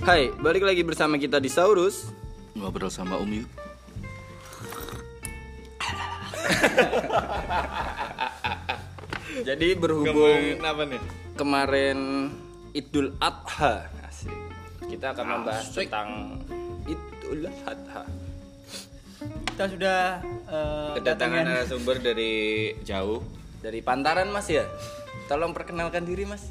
Hai, balik lagi bersama kita di Saurus. Ngobrol sama Umi. Jadi berhubung apa nih? kemarin Idul Adha, asik. Kita akan membahas Asik. tentang Idul Adha. Kita sudah eh, Kedatangan datangan- narasumber dari jauh. Dari Pantaran Mas ya. Tolong perkenalkan diri Mas.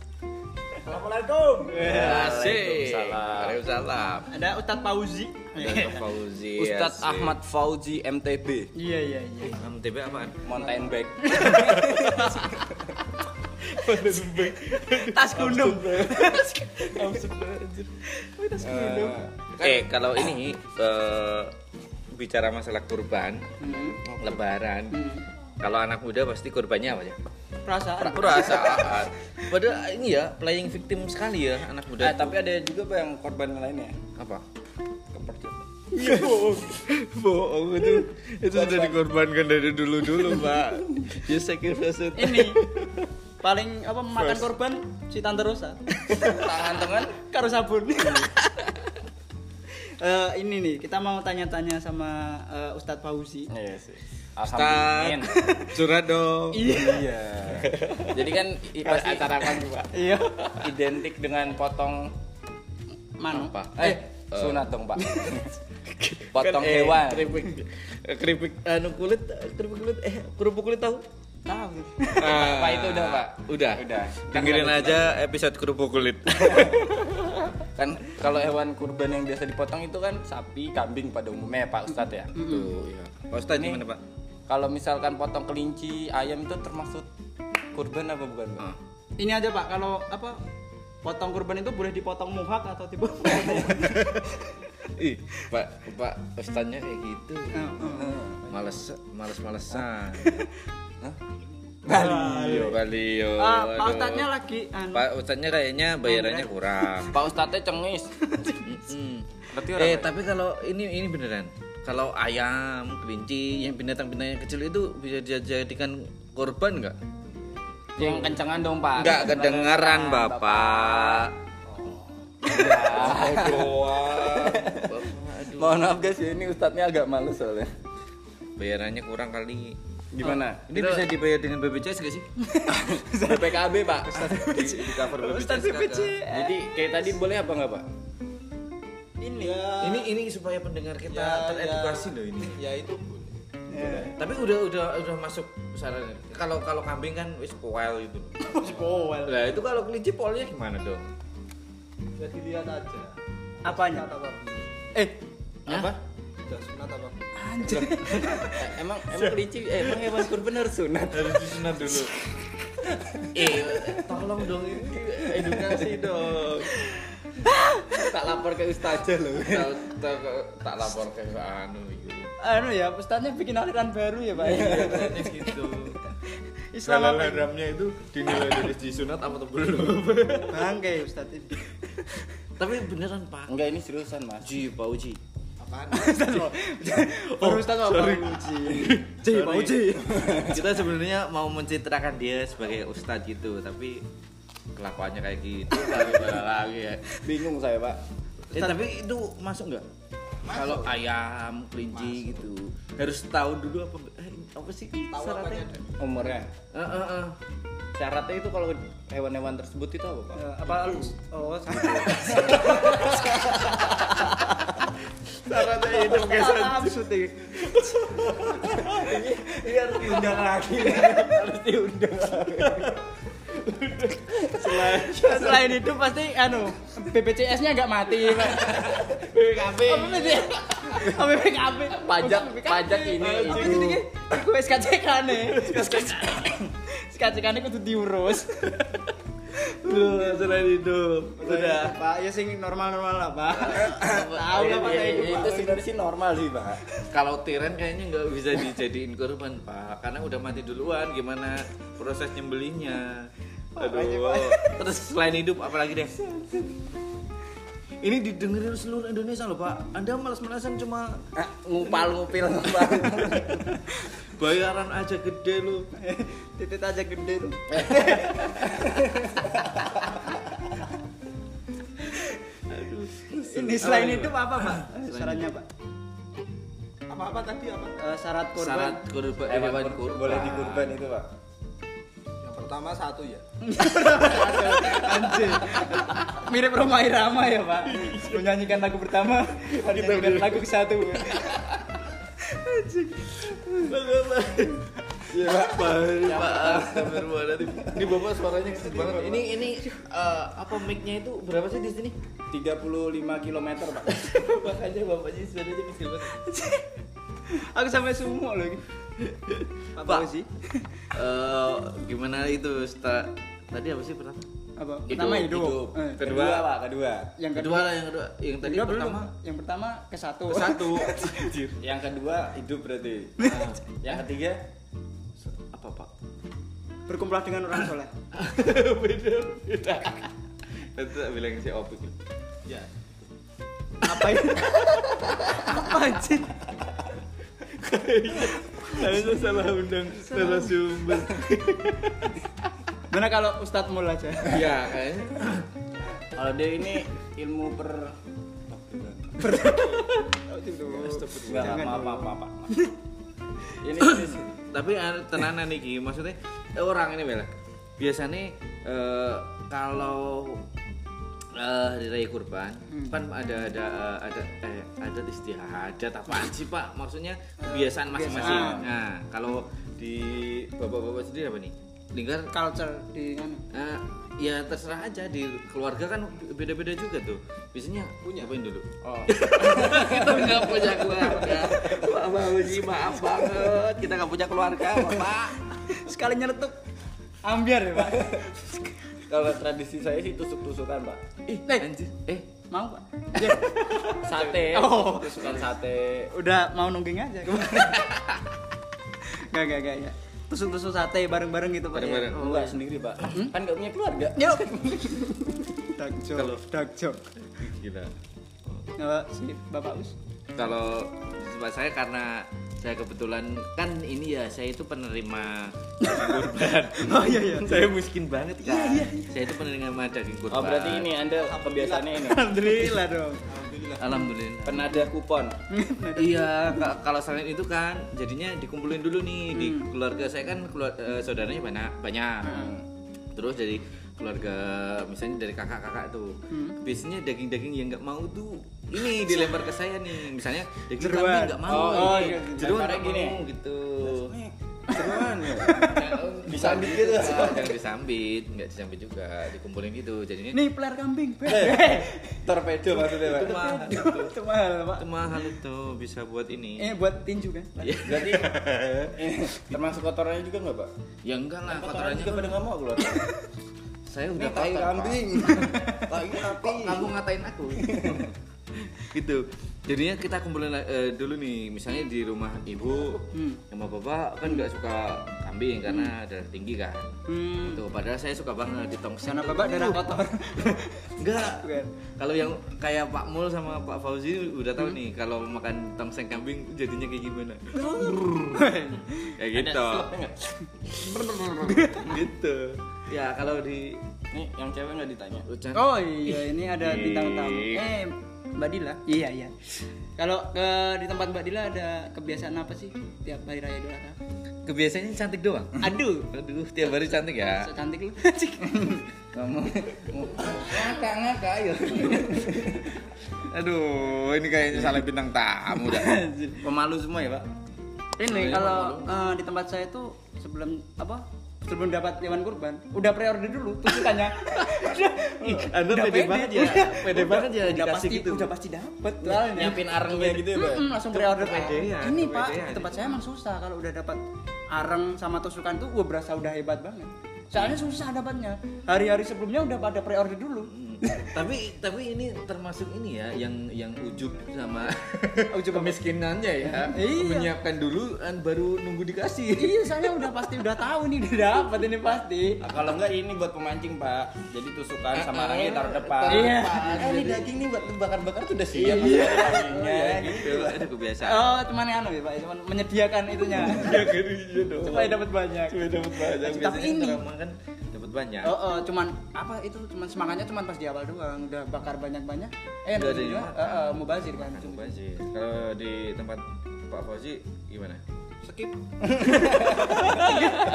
Assalamualaikum. Waalaikumsalam. Waalaikumsalam. Ada Ustadz Fauzi. Ada Fauzi. Ustadz asik. Ahmad Fauzi MTB. Iya iya iya. MTB apaan? Mountain bike. Tas gunung. Eh, kalau ini eh, bicara masalah kurban, lebaran. Kalau anak muda pasti kurbannya apa ya? Perasaan. Perasaan. Padahal ini ya playing victim sekali ya anak muda. Eh, tapi ada juga Pak, yang korban lainnya. apa? Kepercayaan. Bohong itu itu sudah dikorbankan dari dulu dulu pak. You sacrifice it. Ini paling apa makan korban si Tante Rosa. Tangan-tangan Karo sabun. Eh, ini nih kita mau tanya-tanya sama eh, Ustadz Fauzi. Iya sih. Alhamdulillah. curhat dong. Iya. Jadi kan i- pasti Acara apa pak? Iya. identik dengan potong Mano. Apa? eh sunat dong, Pak. potong Kan, eh, hewan. Keripik, keripik anu kulit, keripik kulit, eh kerupuk kulit tahu? Tahu. Pak itu udah, Pak. Udah. Udah. Dengerin Kan aja episode kerupuk kulit. Kan kalau hewan kurban yang biasa dipotong itu kan sapi, kambing pada umumnya ya, Pak Ustadz ya. Tuh, iya. Pak Ustadz Ini- gimana pak? Kalau misalkan potong kelinci, ayam itu termasuk kurban apa bukan, Pak? Ah. Ini aja Pak kalau apa potong kurban itu boleh dipotong muhak atau tiba Ih, Pak, Pak Ustadznya kayak gitu. Heeh. Males, males-malesan. Balio. Balio. Ah, Pak. Ustadznya lagi anu, Pak Ustadznya kayaknya bayarannya kurang. Pak Ustadznya cengis. Mm. Berarti Eh, baik. tapi kalau ini ini beneran. Kalau ayam, kelinci, yang binatang-binatang kecil itu bisa dijadikan korban nggak? yang kencengan dong, Pak. Nggak kedengaran, Bapak. Mohon maaf guys, ya, ini ustadznya agak males soalnya. Bayarannya kurang kali. Gimana? Ini bisa dibayar dengan BPJS gak sih? PKB, Pak. di, di cover BPJS. Ustadz kagak? BPJ. Jadi kayak tadi boleh apa enggak, Pak? Ini. Ini ini supaya pendengar kita Ya, teredukasi loh ini. ya itu Ya. Tapi udah udah udah masuk saran. Kalau kalau kambing kan wis poel itu. Masih bowel. Lah itu kalau kelinci polnya gimana dong? ya dilihat aja Apanya? sunat apa Eh, Apa? udah sunat apa anjir. Emang emang kelinci eh, emang hewan kurban harus sunat. Harus disunat dulu. eh, tolong dong ini edukasi dong. tak lapor ke ustazah loh. tak, tak, tak lapor ke anu gitu. Anu ya, ustadznya bikin aliran baru ya, Pak. Kayaknya gitu. Islam Halal apa? haramnya itu dinilai dari disunat apa tuh belum? Bangke ustadz ini. Tapi beneran Pak. Enggak ini seriusan, Mas. Uji, Pak Uji. apaan Baru ustadz apa? Uji. Ji, Pak Uji. Kita sebenarnya mau mencitrakan dia sebagai ustadz gitu, tapi kelakuannya kayak gitu. Lagi lagi ya. Bingung saya, Pak. Eh, tapi itu masuk nggak? Kalau ayam, kelinci gitu harus tahu dulu apa eh, apa sih tahu syaratnya? apanya Umurnya. Eh, eh, eh. Syaratnya itu kalau hewan-hewan tersebut itu apa, Pak? Eh, apa oh Syaratnya hidup salah absurd ya. Ini harus diundang lagi. harus diundang. Selain, selain itu pasti anu BPJS-nya nggak mati, Pak. BKB. Apa BPKB? Pajak pajak ini itu. Iku SKCK nih. SKCK ini kudu diurus. Selain hidup. Udah, Pak, ya sing normal-normal lah, Pak. Tahu lah Pak Iya, iya, itu. itu sebenarnya sih normal sih, Pak. Kalau tiren kayaknya nggak bisa dijadiin korban pak, karena udah mati duluan. Gimana proses nyembelihnya? Aduh. Terus selain hidup apalagi deh? Ini didengerin seluruh Indonesia loh pak. Anda malas-malasan cuma Ah, ngupal ngupil ngupal. bayaran aja gede lu. Titit aja gede tuh. Nih selain itu apa pak? Syaratnya pak? Apa-apa tadi apa? Eh, syarat korban. Syarat kurban kurban. boleh dikurban itu pak Pertama satu ya. Anjir. Mirip Roma Irama ya pak. Menyanyikan lagu pertama, menyanyikan lagu ke satu. Iya pak, pak, Astagfirullahaladzim. Ini bapak suaranya kecil banget. Ini ini eh, apa mic-nya itu berapa sih di sini? 35 km pak Makanya bapaknya suaranya kecil banget. Aku sampai sumuk lagi. Apa Pak. sih? Eh, gimana itu setelah tadi apa sih pertama? Apa? Pertama hidup. hidup Eh, kedua pak kedua Yang Kedua kedua, lah yang kedua. Yang tadi kedua pertama belum. Yang pertama ke satu. satu yang kedua hidup berarti Nah, yang ketiga apa pak? Berkumpul dengan orang soleh. beda beda. Itu bilang si Opik. Ya. Apa itu? Apa anjir? Kayaknya salah undang salah sumber. Mana kalau Ustadz Mul aja? Iya kayaknya. kalau dia ini ilmu per Enggak, maaf, maaf, maaf. Ini, ini Tapi eh, tenanan nih maksudnya eh, orang ini bela. Biasanya eh, kalau eh hari raya kurban kan ada ada eh, ada eh ada istiadat apaan sih Pak? Maksudnya kebiasaan masing-masing. Nah, kalau di bapak-bapak sendiri apa nih? Lingkar Culture di kan. Eh, ya terserah aja di keluarga kan beda-beda juga tuh. Biasanya punya apain dulu? Oh, kita nggak punya keluarga. Bapak Uji maaf banget, kita nggak punya keluarga, Bapak. Sekali nyeletuk ambiar ya pak. Kalau tradisi saya sih tusuk-tusukan, Pak. Eh, Eh. anjir. Eh, Mau pak? Sate, Oh. tusukan sate. Udah mau nungging aja. Gak gak gak ya. Tusuk-tusuk sate bareng-bareng gitu pak. Bareng-bareng. Ya? Enggak sendiri, Pak. Kan enggak punya keluarga. Yuk. Dark joke. Kalau- Dark joke. gila. Nah, si Bapak Us. Kalau saya karena saya kebetulan kan ini ya saya itu penerima daging kurban. Oh iya iya. saya miskin banget kan. Saya itu penerima daging kurban. Oh, berarti ini Anda kebiasaannya ini. Alhamdulillah dong. Alhamdulillah. Penada kupon. Iya, ka- kalau selain itu kan jadinya dikumpulin dulu nih di keluarga saya kan keluar, eh, saudaranya banyak banyak. Terus dari keluarga misalnya dari kakak-kakak tuh biasanya daging-daging yang nggak mau tuh ini dilempar ke saya nih misalnya daging Jeruan. kambing nggak mau Oh, oh, iya. jeruan nggak gini. mau gitu Seruan ya. disambit gitu jangan disambit nggak disambit juga dikumpulin gitu jadinya Nih peler kambing. Torpedo maksudnya, Pak. itu mahal itu. Mahal pak. itu mahal itu bisa buat ini Eh buat tinju kan? Berarti ini termasuk kotorannya juga enggak, Pak? ya enggak lah Kotorannya juga pada enggak mau keluar. Saya udah Pak. kambing. Tai kok kamu ngatain aku? Gitu. Jadinya kita kumpulin eh, dulu nih. Misalnya di rumah ibu Hmm. sama bapak kan nggak suka kambing karena darah tinggi kan? Hmm. tuh padahal saya suka banget di tongseng tuh. bapak darah kotor. enggak kalau yang kayak Pak Mul sama Pak Fauzi udah tahu nih kalau makan tongseng kambing jadinya kayak gimana? Kayak gitu. Gitu ya kalau di Nih, yang cewek enggak ditanya. Ucan Oh iya, ini ada bintang tamu. Eh, Mbak Dila. Iya, iya. Kalau ke di tempat Mbak Dila ada kebiasaan apa sih tiap hari raya Idul Adha? kebiasaannya cantik doang Aduh, aduh tiap hari cantik ya so cantik lu. Kamu ngakak ngakak ayo. Aduh, ini kayaknya salah bintang tamu dah. Pemalu semua ya, Pak. ini kalau eh, di tempat saya tuh sebelum apa? Sebelum dapat hewan kurban, udah pre-order dulu tusukannya. Ih, Anda Udah pede banget ya. Pede banget ya udah pasti, gitu. Udah pasti dapat soalnya. Nyiapin arengnya gitu ya, Pak. Mm-mm, langsung pre-order kepedean, Ini pak, tempat saya emang susah kalau udah dapat areng sama tusukan tuh, wah berasa udah hebat banget. Soalnya susah dapatnya. Hari-hari sebelumnya udah pada pre-order dulu. Tapi tapi ini termasuk ini ya yang yang ujub sama Ujub kemiskinannya ya. Iya. Menyiapkan dulu kan baru nunggu dikasih. iya, saya udah pasti udah tahu nih udah dapat ini pasti. Nah, kalau enggak ini buat pemancing, Pak. Jadi tusukan sama arengnya taruh depan. Iya. Eh, ini daging nih buat bakar-bakar tuh udah siap. Iya. Dagingnya gitu. Ada kebiasaan. Oh, cuman anu ya pak, cuman menyediakan itunya iya dong. supaya dapat banyak. Supaya dapat banyak. Tapi Biasanya ini- banyak. Oh, oh, cuman apa itu cuman semangatnya cuman pas di awal doang udah bakar banyak-banyak eh Udah ada juga yang eh, eh, mubazir kan Mubazir. Kalau di tempat Pak Fauzi gimana? skip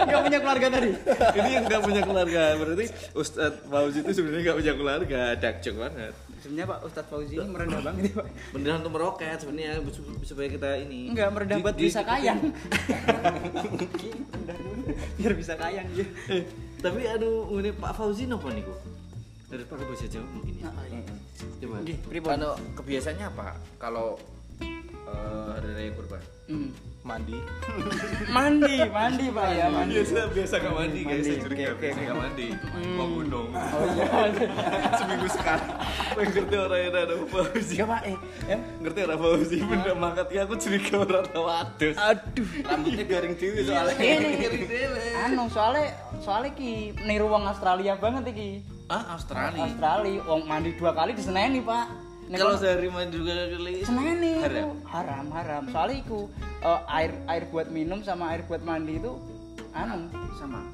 nggak punya keluarga tadi Ini yang nggak punya keluarga. Berarti Ustadz Fauzi itu sebenarnya nggak punya keluarga. Dakjok banget. sebenarnya Pak Ustadz Fauzi ini merendah banget ya Pak Beneran untuk meroket sebenarnya supaya kita ini. enggak merendah buat bisa dulu, biar bisa kayang ya Eh, tapi aduh ini Pak Fauzi nopo niku? Daripada bahasa Jawa mungkin ya. Coba. Nggih? Kalau kebiasaannya apa? Kalau eh, hari raya kurban. Hmm. mandi mandi mandi Pak ya mandi Biasa biasa gak mandi guys, Mandi, saya curiga oke, biasa oke. gak mandi. Mau gunung. oh iya Seminggu sekali. Wah, ngerti orang yang ada Fauzi. enggak Pak eh ya Ngerti orang Fauzi benda mangkat ya aku curiga orang tawadus. aduh Rambutnya garing dewi soalnya. ini anu soalnya soalnya ki niru wong Australia banget iki Ah, Australia. Australia wong mandi dua kali diseneni Pak Kalau sehari mandi dua kali seneni Haram? haram haram soalnya iku eh, air air buat minum sama air buat mandi itu anu sama.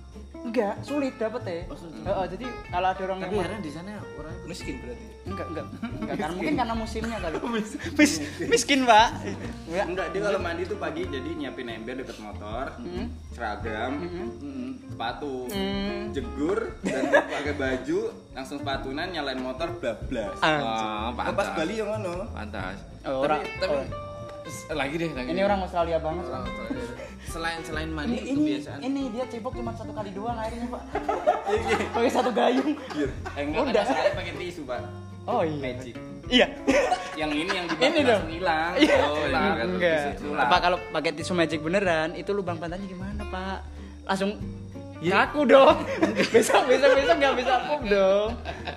Enggak sulit dapet ya Oh, sulit. Heeh, jadi kalau ada orang Tapi yang heran di sana orang itu miskin berarti enggak enggak enggak karena mungkin karena musimnya kali Mis- miskin pak enggak Enggak, dia kalau mandi tuh pagi jadi nyiapin ember deket motor, Hmm. seragam, mm, sepatu, Hmm. jegur, dan pakai baju, langsung sepatunan nyalain motor bablas. Ah, Pas pantas. Bali yang mana? Pantas. Oh, orang- tapi tapi oh. Lagi deh lagi. ini deh. orang Australia banget orang Australia. Selain selain ini mandi ini kebiasaan. ini dia cebok cuma satu kali doang airnya pak pakai satu gayung Eh, enggak, Udah. Sekali pakai tisu, Pak. oh iya Magic. iya Yang ini yang Ini dibakar dong. hilang. Iya. Oh, ini kan. enggak pak kalau pakai tisu magic beneran itu lubang pantatnya gimana pak langsung kaku dong besok besok besok nggak bisa pup dong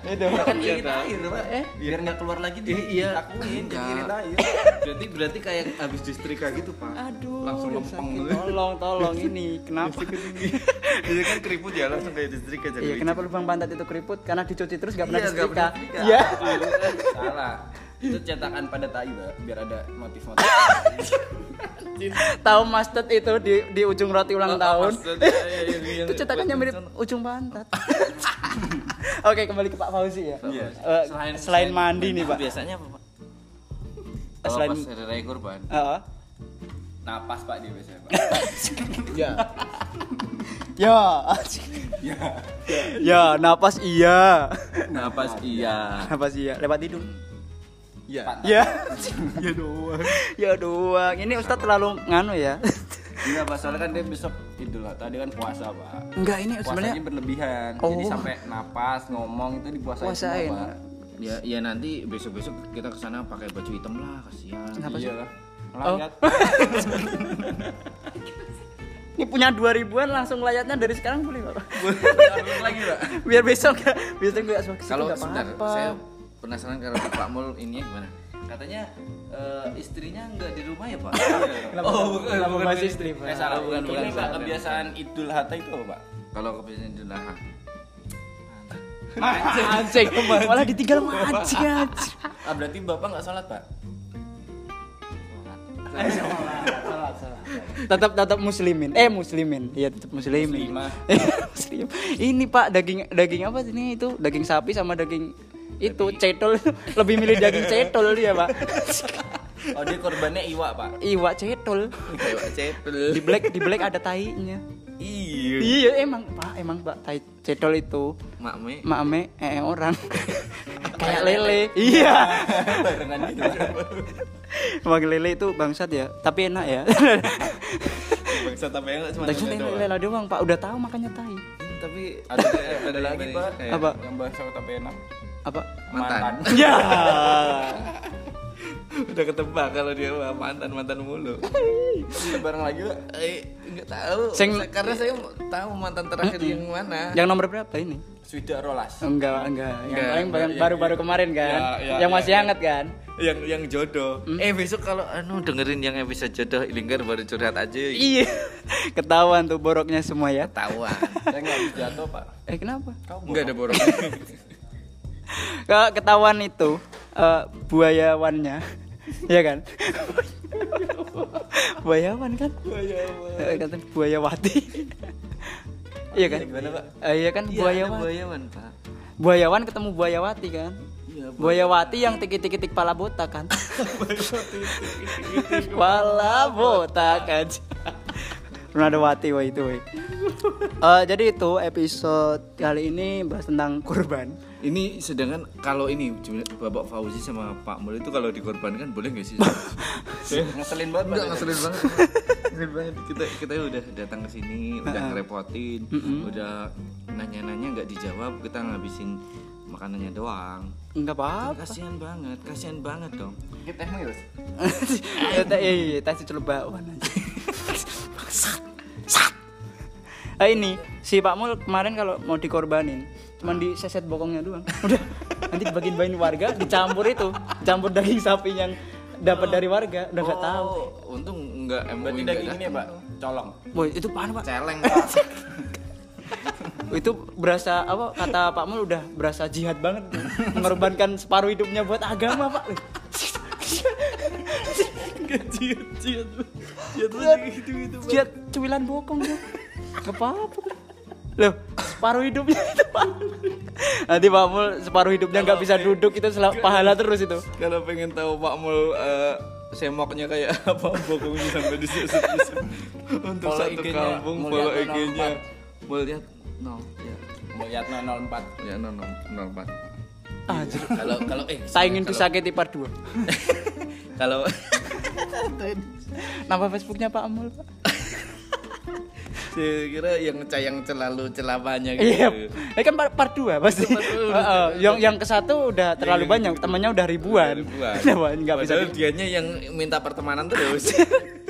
itu Kan Iya, air, Pak. Eh? Biar nggak keluar lagi di iya. takuin jadi irit Enggak. air. Berarti berarti kayak habis disetrika gitu, Pak. aduh Langsung udah lempeng gitu. tolong tolong ini kenapa Jadi kan keriput ya langsung kayak disetrika jadi. Iya, kenapa lubang pantat itu keriput? Karena dicuci terus gak pernah Iya, nggak pernah disetrika. Iya. Salah. Itu cetakan pada tai, Pak, biar ada motif-motif. Tahu mustard itu di di ujung roti ulang tahun. Maksudnya, iya, iya, iya, itu cetakannya mirip ujung pantat. Oke, kembali ke Pak Fauzi ya. Eh, selain, mandi nih, Pak. Biasanya apa, Pak? Selain- Selain pas hari raya kurban. Heeh. Napas, Pak, dia biasanya, Pak. ya Ya. Ya, napas iya. Napas iya. Napas iya, lewat hidung. Ya Ya. ya doang. Ya doang. Ini Ustadz terlalu nganu ya. Enggak, Pak, soalnya kan dia besok Idul Adha, dia kan puasa, Pak. Enggak, ini Puasanya sebenarnya berlebihan. Oh. Jadi sampai napas, ngomong itu dipuasain Puasain. semua, Pak. Ya, ya nanti besok-besok kita ke sana pakai baju hitam lah, kasihan. Kenapa sih? Iya lah. Oh. Melayat. ini punya 2000-an langsung layatnya dari sekarang boleh, Pak? Harus lagi, Pak. biar besok gak besok gak suka Kalau nggak sebentar, saya penasaran kalau Pak Mul ini gimana? Katanya eh, istrinya nggak di rumah ya Pak? Kenapa- kenapa bahas istri, Pak? Eh, salah, Bukan, bukan, bukan, Ini, Pak, bukan. kebiasaan Idul Adha itu apa, Pak? Kalau kebiasaan Idul Adha. Anjing, malah ditinggal mancing anjing. Ah, berarti Bapak nggak sholat, Pak? tetap tetap muslimin eh muslimin iya tetap muslimin Muslimah. Muslim. ini pak daging daging apa ini itu daging sapi sama daging itu cetol lebih milih daging cetol dia pak Oh, dia korbannya iwa, Pak. iwa cetol Kayak cetel. di black di black ada tainya Iya. iya emang pak emang pak tai cetol itu Mak me. mame eh orang kayak lele iya Barengan gitu. Emang lele itu bangsat ya tapi enak ya Bangsa tapi enggak cuma bangsat lele lele doang pak udah tahu makanya tai Tapi Ada, ada lagi, Pak. Apa? Yang bahasa tapi enak. Apa Mantan. ya Udah ketebak kalau dia mantan mantan mulu. Bareng lagi, Pak. Eh, enggak tahu. Saya- karena saya tahu mantan terakhir yang mana. yang nomor berapa ini Swida Rolas. Enggak, enggak. Yang Enggak, paling enggak, yang baru-baru kemarin kan. Ya, ya, yang ya, masih ya. hangat kan. yang yang jodoh. Eh besok kalau anu dengerin yang episode jodoh Lingkar baru curhat aja. Iya. Ketahuan tuh boroknya semua ya. Ketahuan. Saya nggak jatuh, Pak. Eh kenapa? Kau Enggak ada borong. Kalau ketahuan itu eh, buayawannya. ya kan? Buayawan kan? Buayawan. kata buayawati. Iya kan? Gimana, Pak? Eh, iya kan Iya, ada buayawan. buayawan, Pak. Buayawan ketemu buayawati kan? Iya, Buayawati yang tiki-tiki pala botak kan? pala botak kan? Ronaldo Wati wah itu weh. Eh, jadi itu episode kali ini bahas tentang kurban. Ini sedangkan kalau ini Bapak Fauzi sama Pak Mul itu kalau dikorbankan boleh nggak sih? Ngeselin banget Enggak ngeselin banget. Ngeselin banget. Kita kita udah datang ke sini, udah ngerepotin, udah nanya-nanya nggak dijawab, kita ngabisin makanannya doang. Enggak apa-apa. Kasihan banget, kasihan banget dong. Kita emang ya. tak aja. Bangsat. Sat. Ah ini si Pak Mul kemarin kalau mau dikorbanin cuman diseset bokongnya doang. Udah nanti dibagiin bagiin warga dicampur itu, campur daging sapi yang dapat dari warga udah nggak tahu. Oh, untung enggak MUI Berarti nggak daging ini ya, Pak. Colong. Boy, itu apaan Pak? Celeng, Pak. itu berasa apa kata Pak Mul udah berasa jihad banget mengorbankan separuh hidupnya buat agama Pak Jihad, jihad. Jihad jihad cuilan bokong tuh nggak apa-apa loh separuh hidupnya itu Pak nanti Pak Mul separuh hidupnya nggak bisa duduk itu sel- pahala terus itu Kalau pengen tahu Pak Mul eh, semoknya kayak apa bokongnya sampai di sini untuk Follow satu IG-nya, kampung follow IG-nya 04. Mulyat no ya Mau lihat 004. ya no no no Pak. Anjir. Kalau kalau eh saingin kalau- disakiti part 2 Kalau nama Facebooknya Pak Mul Pak saya kira yang cayang selalu celamanya iya gitu. ini kan part, part 2 pasti Heeh, yang yang ke satu udah terlalu banyak temannya udah ribuan Ribuan. Kenapa nggak bisa dianya yang minta pertemanan terus.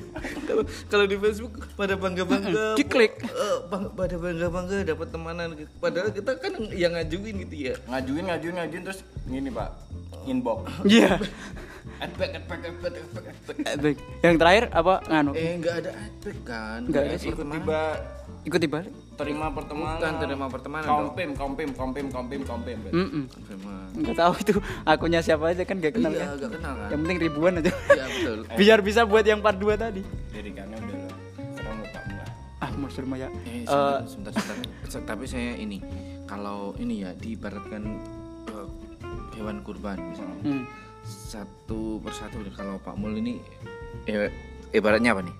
Kalau kalau di Facebook pada bangga bangga, Diklik. pada bangga bangga dapat temanan. gitu. Padahal kita kan yang ngajuin gitu ya. Ngajuin, ngajuin, ngajuin terus gini, Pak. Inbox. iya Adback, adback, adback, adback, adback. Yang terakhir apa nganu Eh nggak ada adback kan? Nggak ada sih. Tiba ikuti balik terima pertemanan. Bukan terima pertemanan dong. Kompim, kompim, kompim, kompim, kompim. Mm-mm. Konfirman. nggak tahu itu akunnya siapa aja kan gak kenal Iya, kan nggak kenal kan? yang penting ribuan aja Iya betul. biar bisa buat yang part 2 tadi Jadi karena udah lo serang lo Pak Mula. ah mau suruh Maya Eh, Eh, sebentar, sebentar, sebentar. Se- Tapi saya ini, kalau ini ya diibaratkan eh, hewan kurban misalnya. hmm. satu persatu kalau Pak Mul ini eh, ibaratnya apa nih?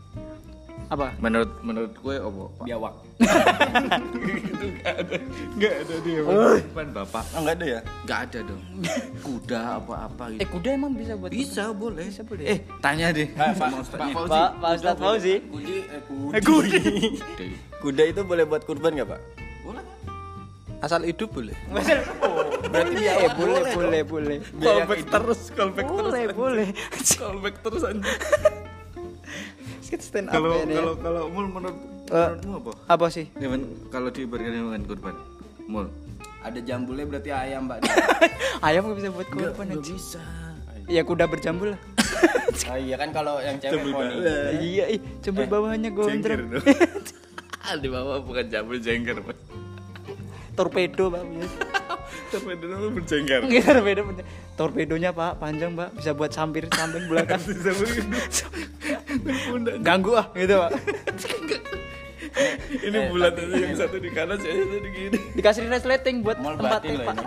Apa Menurut menurut gue apa? Pak? Biawak. Enggak ada dia. Kurban bapak. Oh, enggak ada ya? Enggak ada dong. Kuda apa-apa eh gitu. kuda emang bisa buat Bisa boleh. Bisa boleh. Eh, tanya deh. Pak, Pak, Pak Ustaznya. Fauzi. Pak Pak Ustadz Fauzi eh, eh kudi. kuda Kuda itu boleh buat kurban nggak Pak? Boleh. Asal hidup boleh. Berarti eh biawak boleh boleh boleh Callback terus, callback boleh boleh callback terus aja. stand up Kalau ya. kalau kalau Mul menurut Eh, menurutmu apa? apa sih Hewan kalau diibaratkan hewan kurban. Mul. Ada jambulnya berarti ayam, Pak. ayam nggak bisa buat kurban Nggak bisa. ya kuda berjambul lah Oh iya kan kalau yang cewek Jambul poni. bawah. iya ih jambul bawahnya gondrong dong. Di bawah bukan jambul jengger, Pak. torpedo pak dulu berjengger. Nggak, torpedo torpedonya pak panjang pak bisa buat sampir samping belakang ganggu ah gitu pak Ini Eh, bulat aja yang ini- satu di kanan, yang satu di kiri. dikasih resleting buat Mau tempat loh pak ini.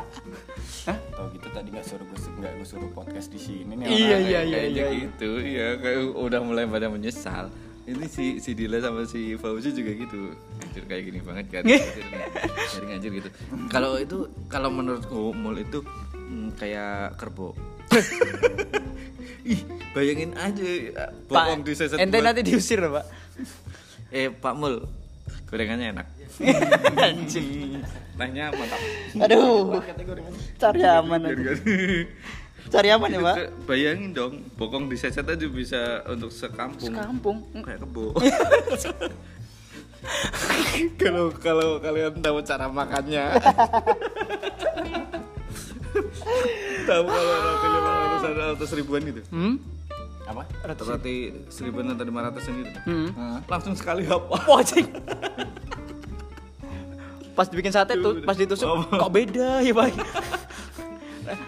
Hah? Tahu gitu tadi nggak suruh gue nggak gue suruh podcast di sini nih. Iya, orang. iya, iya, Kayaknya iya. gitu, iya kayak udah mulai pada menyesal. Ini si si Dila sama si Fauzi juga gitu. Anjir kayak gini banget kan. Jadi ngajir gitu. Kalau itu kalau menurutku mul itu hmm, kayak kerbau. Ih, bayangin aja bokong pak diseset ente buat- nanti diusir pak Eh, Pak Mul. Gorengannya enak. anjing Tehnya mantap. aduh cari aman cari aman ya pak Bayangin dong, bokong diseset aja bisa untuk sekampung. kampung kayak kebo. Kalau kalau kalian tahu cara makannya. tahu kalau ratus ada ratus ribuan gitu. hmm Apa? Roti seribuan atau lima ratusan gitu. hmm Langsung sekali apa? Wah, anjing. Pas dibikin sate tuh, pas ditusuk kok beda ya, Pak.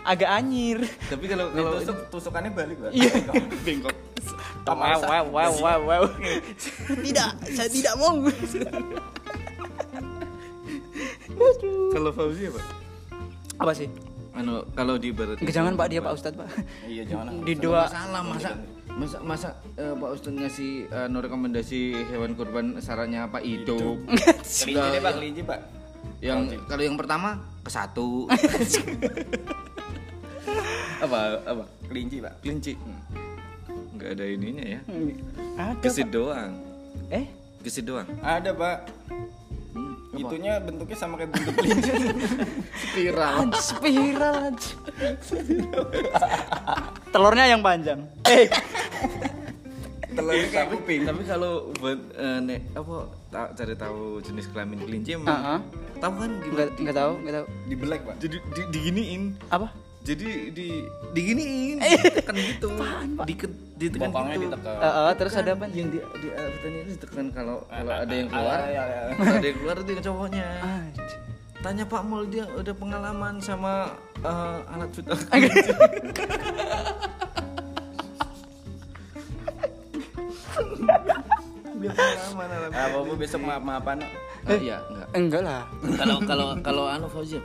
Agak anyir. Tapi kalau kalau Tusuk, tusukannya balik, Pak. Iya. bengkok. Wow, wow, wow, wow, wow. Tidak, saya tidak mau. Kalau Fauzi apa? Apa sih? Anu kalau di barat Jangan Pak dia Pak Ustadz Pak. Iya jangan. Di dua salah masa masa masa eh, Pak Ustadz ngasih eh, no rekomendasi hewan kurban sarannya apa hidup Kelinci deh pak, kelinci pak. yang kalau yang pertama ke satu apa apa Kelinci pak. kelinci nggak ada ininya ya ada. gesit doang. Eh? gesit doang Ada pak. Itunya bentuknya sama kayak bentuk kelinci. spiral Anjir, spiral anjir. Telurnya yang panjang. Eh, Telurnya kayak kuping. tapi kalau buat eh, nek apa ta- cari tahu jenis kelamin kelinci emang Heeh. tahu kan gimana enggak enggak tahu, enggak tahu. Di black pak. jadi di, diginiin Apa? Jadi di diginiin ditekan gitu Diket, ditekan Bokongnya gitu ditekan. Heeh, terus ada apa? yang di di uh, pertanyaan itu ditekan kalau kalau ada yang keluar Ah, ya, ya. kalau ada yang keluar itu yang cowoknya Anjir. tanya Pak Mul dia udah pengalaman sama uh, alat vital dia pengalaman alat Ah, Bapak besok maaf maafan. Ah, iya enggak Enggak lah. kalau kalau kalau anu Fauzi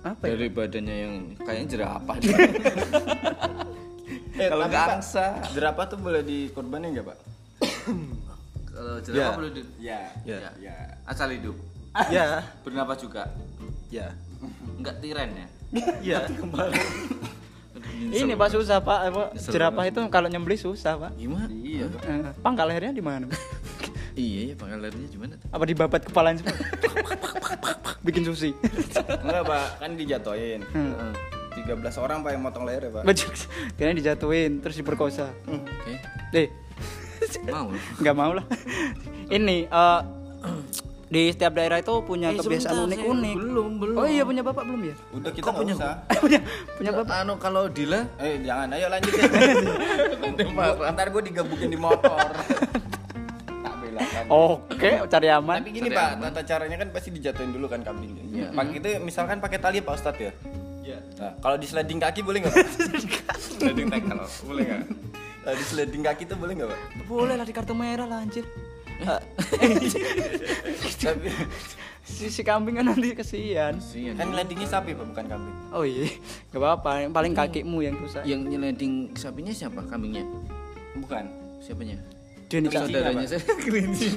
Apa ya? dari badannya yang kayaknya jerapah Eh, Kalau tapi, Pak, angsa. Jerapah tuh boleh dikorbanin nggak pak? kalau jerapah Ya. boleh di Ya. Ya. Ya. asal hidup Ya, bernapas juga ya. enggak tiren ya Ya. Ini Pak susah Pak, jerapah itu kalau nyembeli susah Pak. gimana Iya pak. Eh, Pangkal lehernya di mana? iya ya pangkal lehernya gimana tuh Apa dibabat kepalanya semua? Bikin susi. Enggak pak, kan dijatuhin. Hmm. 13 orang pak yang motong leher ya pak. Baju kira dijatuhin terus diperkosa. oke Deh, mau nggak mau lah. Ini eh, di setiap daerah itu punya Eh, kebiasaan unik-unik. belum, belum. Oh iya punya bapak belum ya? Udah kita punya usah. punya punya bapak. anu kalau Dila Eh jangan, ayo lanjut ya. Gua- Ntar gue digebukin di motor. Oke, cari aman. Tapi gini pak, tata caranya kan pasti dijatuhin dulu kan kambingnya. Iya. Pakai itu misalkan pakai tali pak Ustadz ya. Ya. Nah, kalau di sliding kaki boleh nggak? Pak? sliding tackle boleh nggak? Kalau di sliding kaki tuh boleh nggak pak? Boleh lah di kartu merah lah anjir. Eh, Tapi si, si kambing kan nanti kesian. Kasihan. kan slidingnya sapi pak bukan kambing. Oh iya, nggak apa-apa. Yang paling kakimu yang rusak. yang nyeleding sapinya siapa kambingnya Bukan. siapanya Dia nikah. Saudaranya saya kelinci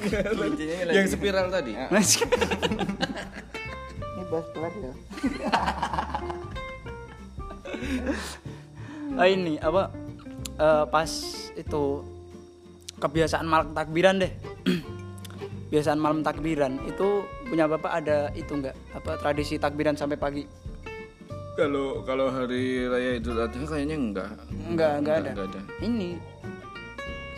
yang spiral tadi Mas. Ini bahas pelat ya. oh ini apa eh, pas itu kebiasaan malam takbiran deh. Kebiasaan malam takbiran itu punya bapak ada itu enggak apa tradisi takbiran sampai pagi? kalau kalau hari raya idul adha kayaknya enggak Enggak, enggak ada. enggak ada Ini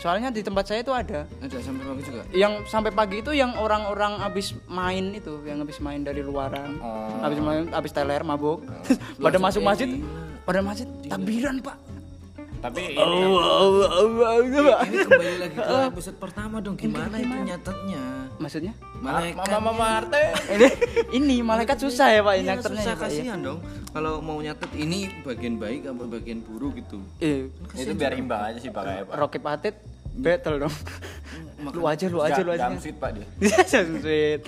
soalnya di tempat saya itu ada. Ada sampai pagi juga? Yang sampai pagi itu yang orang-orang habis main itu yang habis main dari luaran. Habis main habis teler mabuk. Pada masuk masjid pada masjid takbiran pak. Tapi ini ini kembali lagi ke episode pertama dong. Gimana itu nyatetnya maksudnya? Malaikat. Mama Mama Arte. ini, ini malaikat susah ya pak Iya, nyaternya susah ya, pak ya. kasihan dong. Kalau mau nyatet ini bagian baik apa bagian buruk gitu? Eh, Itu biar imbang aja sih pak pak. Rocky Patit battle dong. Lu aja lu aja lu aja. Jamsit pak dia. Sweet.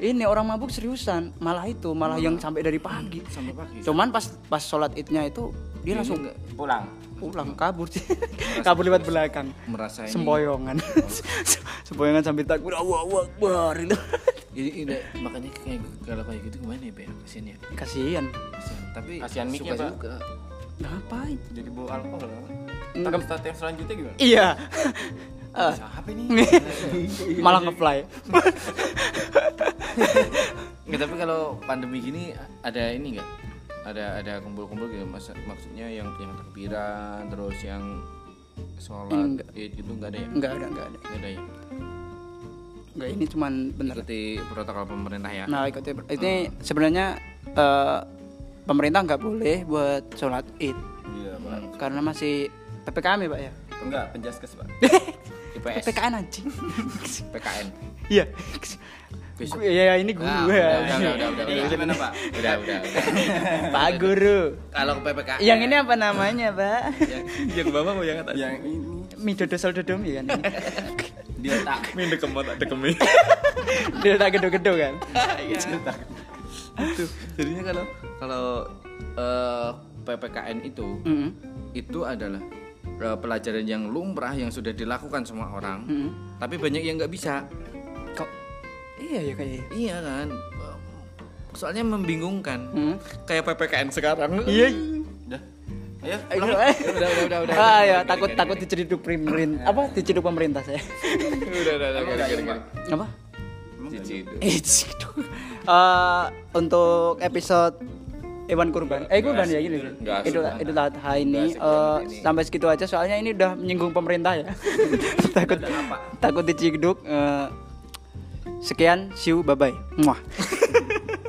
Ini orang mabuk seriusan, malah itu, malah yang sampai dari pagi. sampai pagi. Cuman pas pas sholat idnya itu dia langsung Pulang. pulang kabur sih. Kabur lewat belakang. merasa ini. Semboyongan. Semboyongan sambil takbir Allah Akbar itu ini, ini makanya kayak kalau kayak gitu gimana ya Pak? kasihan ya. Kasihan. Kasihan. Tapi Kasihan mic-nya, suka Pak. juga. Ngapain? Jadi bawa alkohol. Tapi start yang selanjutnya gimana? iya. Siapa ini? malah ngefly. Nggak, tapi kalau pandemi gini ada ini enggak ada ada kumpul-kumpul gitu mas, maksudnya yang yang takbiran terus yang sholat id gitu enggak ada ya? Enggak ada enggak ada. Enggak ada ya? Enggak ini cuman bener. Ikuti protokol pemerintah ya? Nah ikut ini sebenarnya eh, pemerintah nggak boleh buat sholat id. Iya karena masih ppkm ya pak ya? Enggak, penjaskes pak. IPS ppkn anjing PKN iya. Besok. Ya ini gue Ah, udah, udah, udah, udah, udah, Ini udah. gimana pak? udah udah udah. pak guru. Kalau ke PPKN yang ini apa namanya pak? Yang, yang bawah mau yang atas? Yang ini. Mie dodol dodomi kan? Dia tak Min dekem tak dekemi. Dia tak gedo-gedo kan. itu. Jadinya kalau kalau eh, PPKN itu Mm-mm. itu adalah pelajaran yang lumrah yang sudah dilakukan semua orang Mm-mm. tapi banyak yang nggak bisa Kok iya ya kayaknya. iya kan Eh, soalnya membingungkan Hmm. kayak PPKN sekarang Iya. udah ayo eh. udah udah udah udah Ah ya, takut takut diciduk pemerintah. Apa diciduk pemerintah saya? udah udah udah gara Apa? Ciciduk. Eh. Eh, untuk episode hewan kurban. Eh kurban ya gini. Itu itu Adha ini eh, ini. sampai segitu aja soalnya ini udah menyinggung pemerintah ya. takut takut diciduk. Eh, sekian, see you, bye bye. Muah.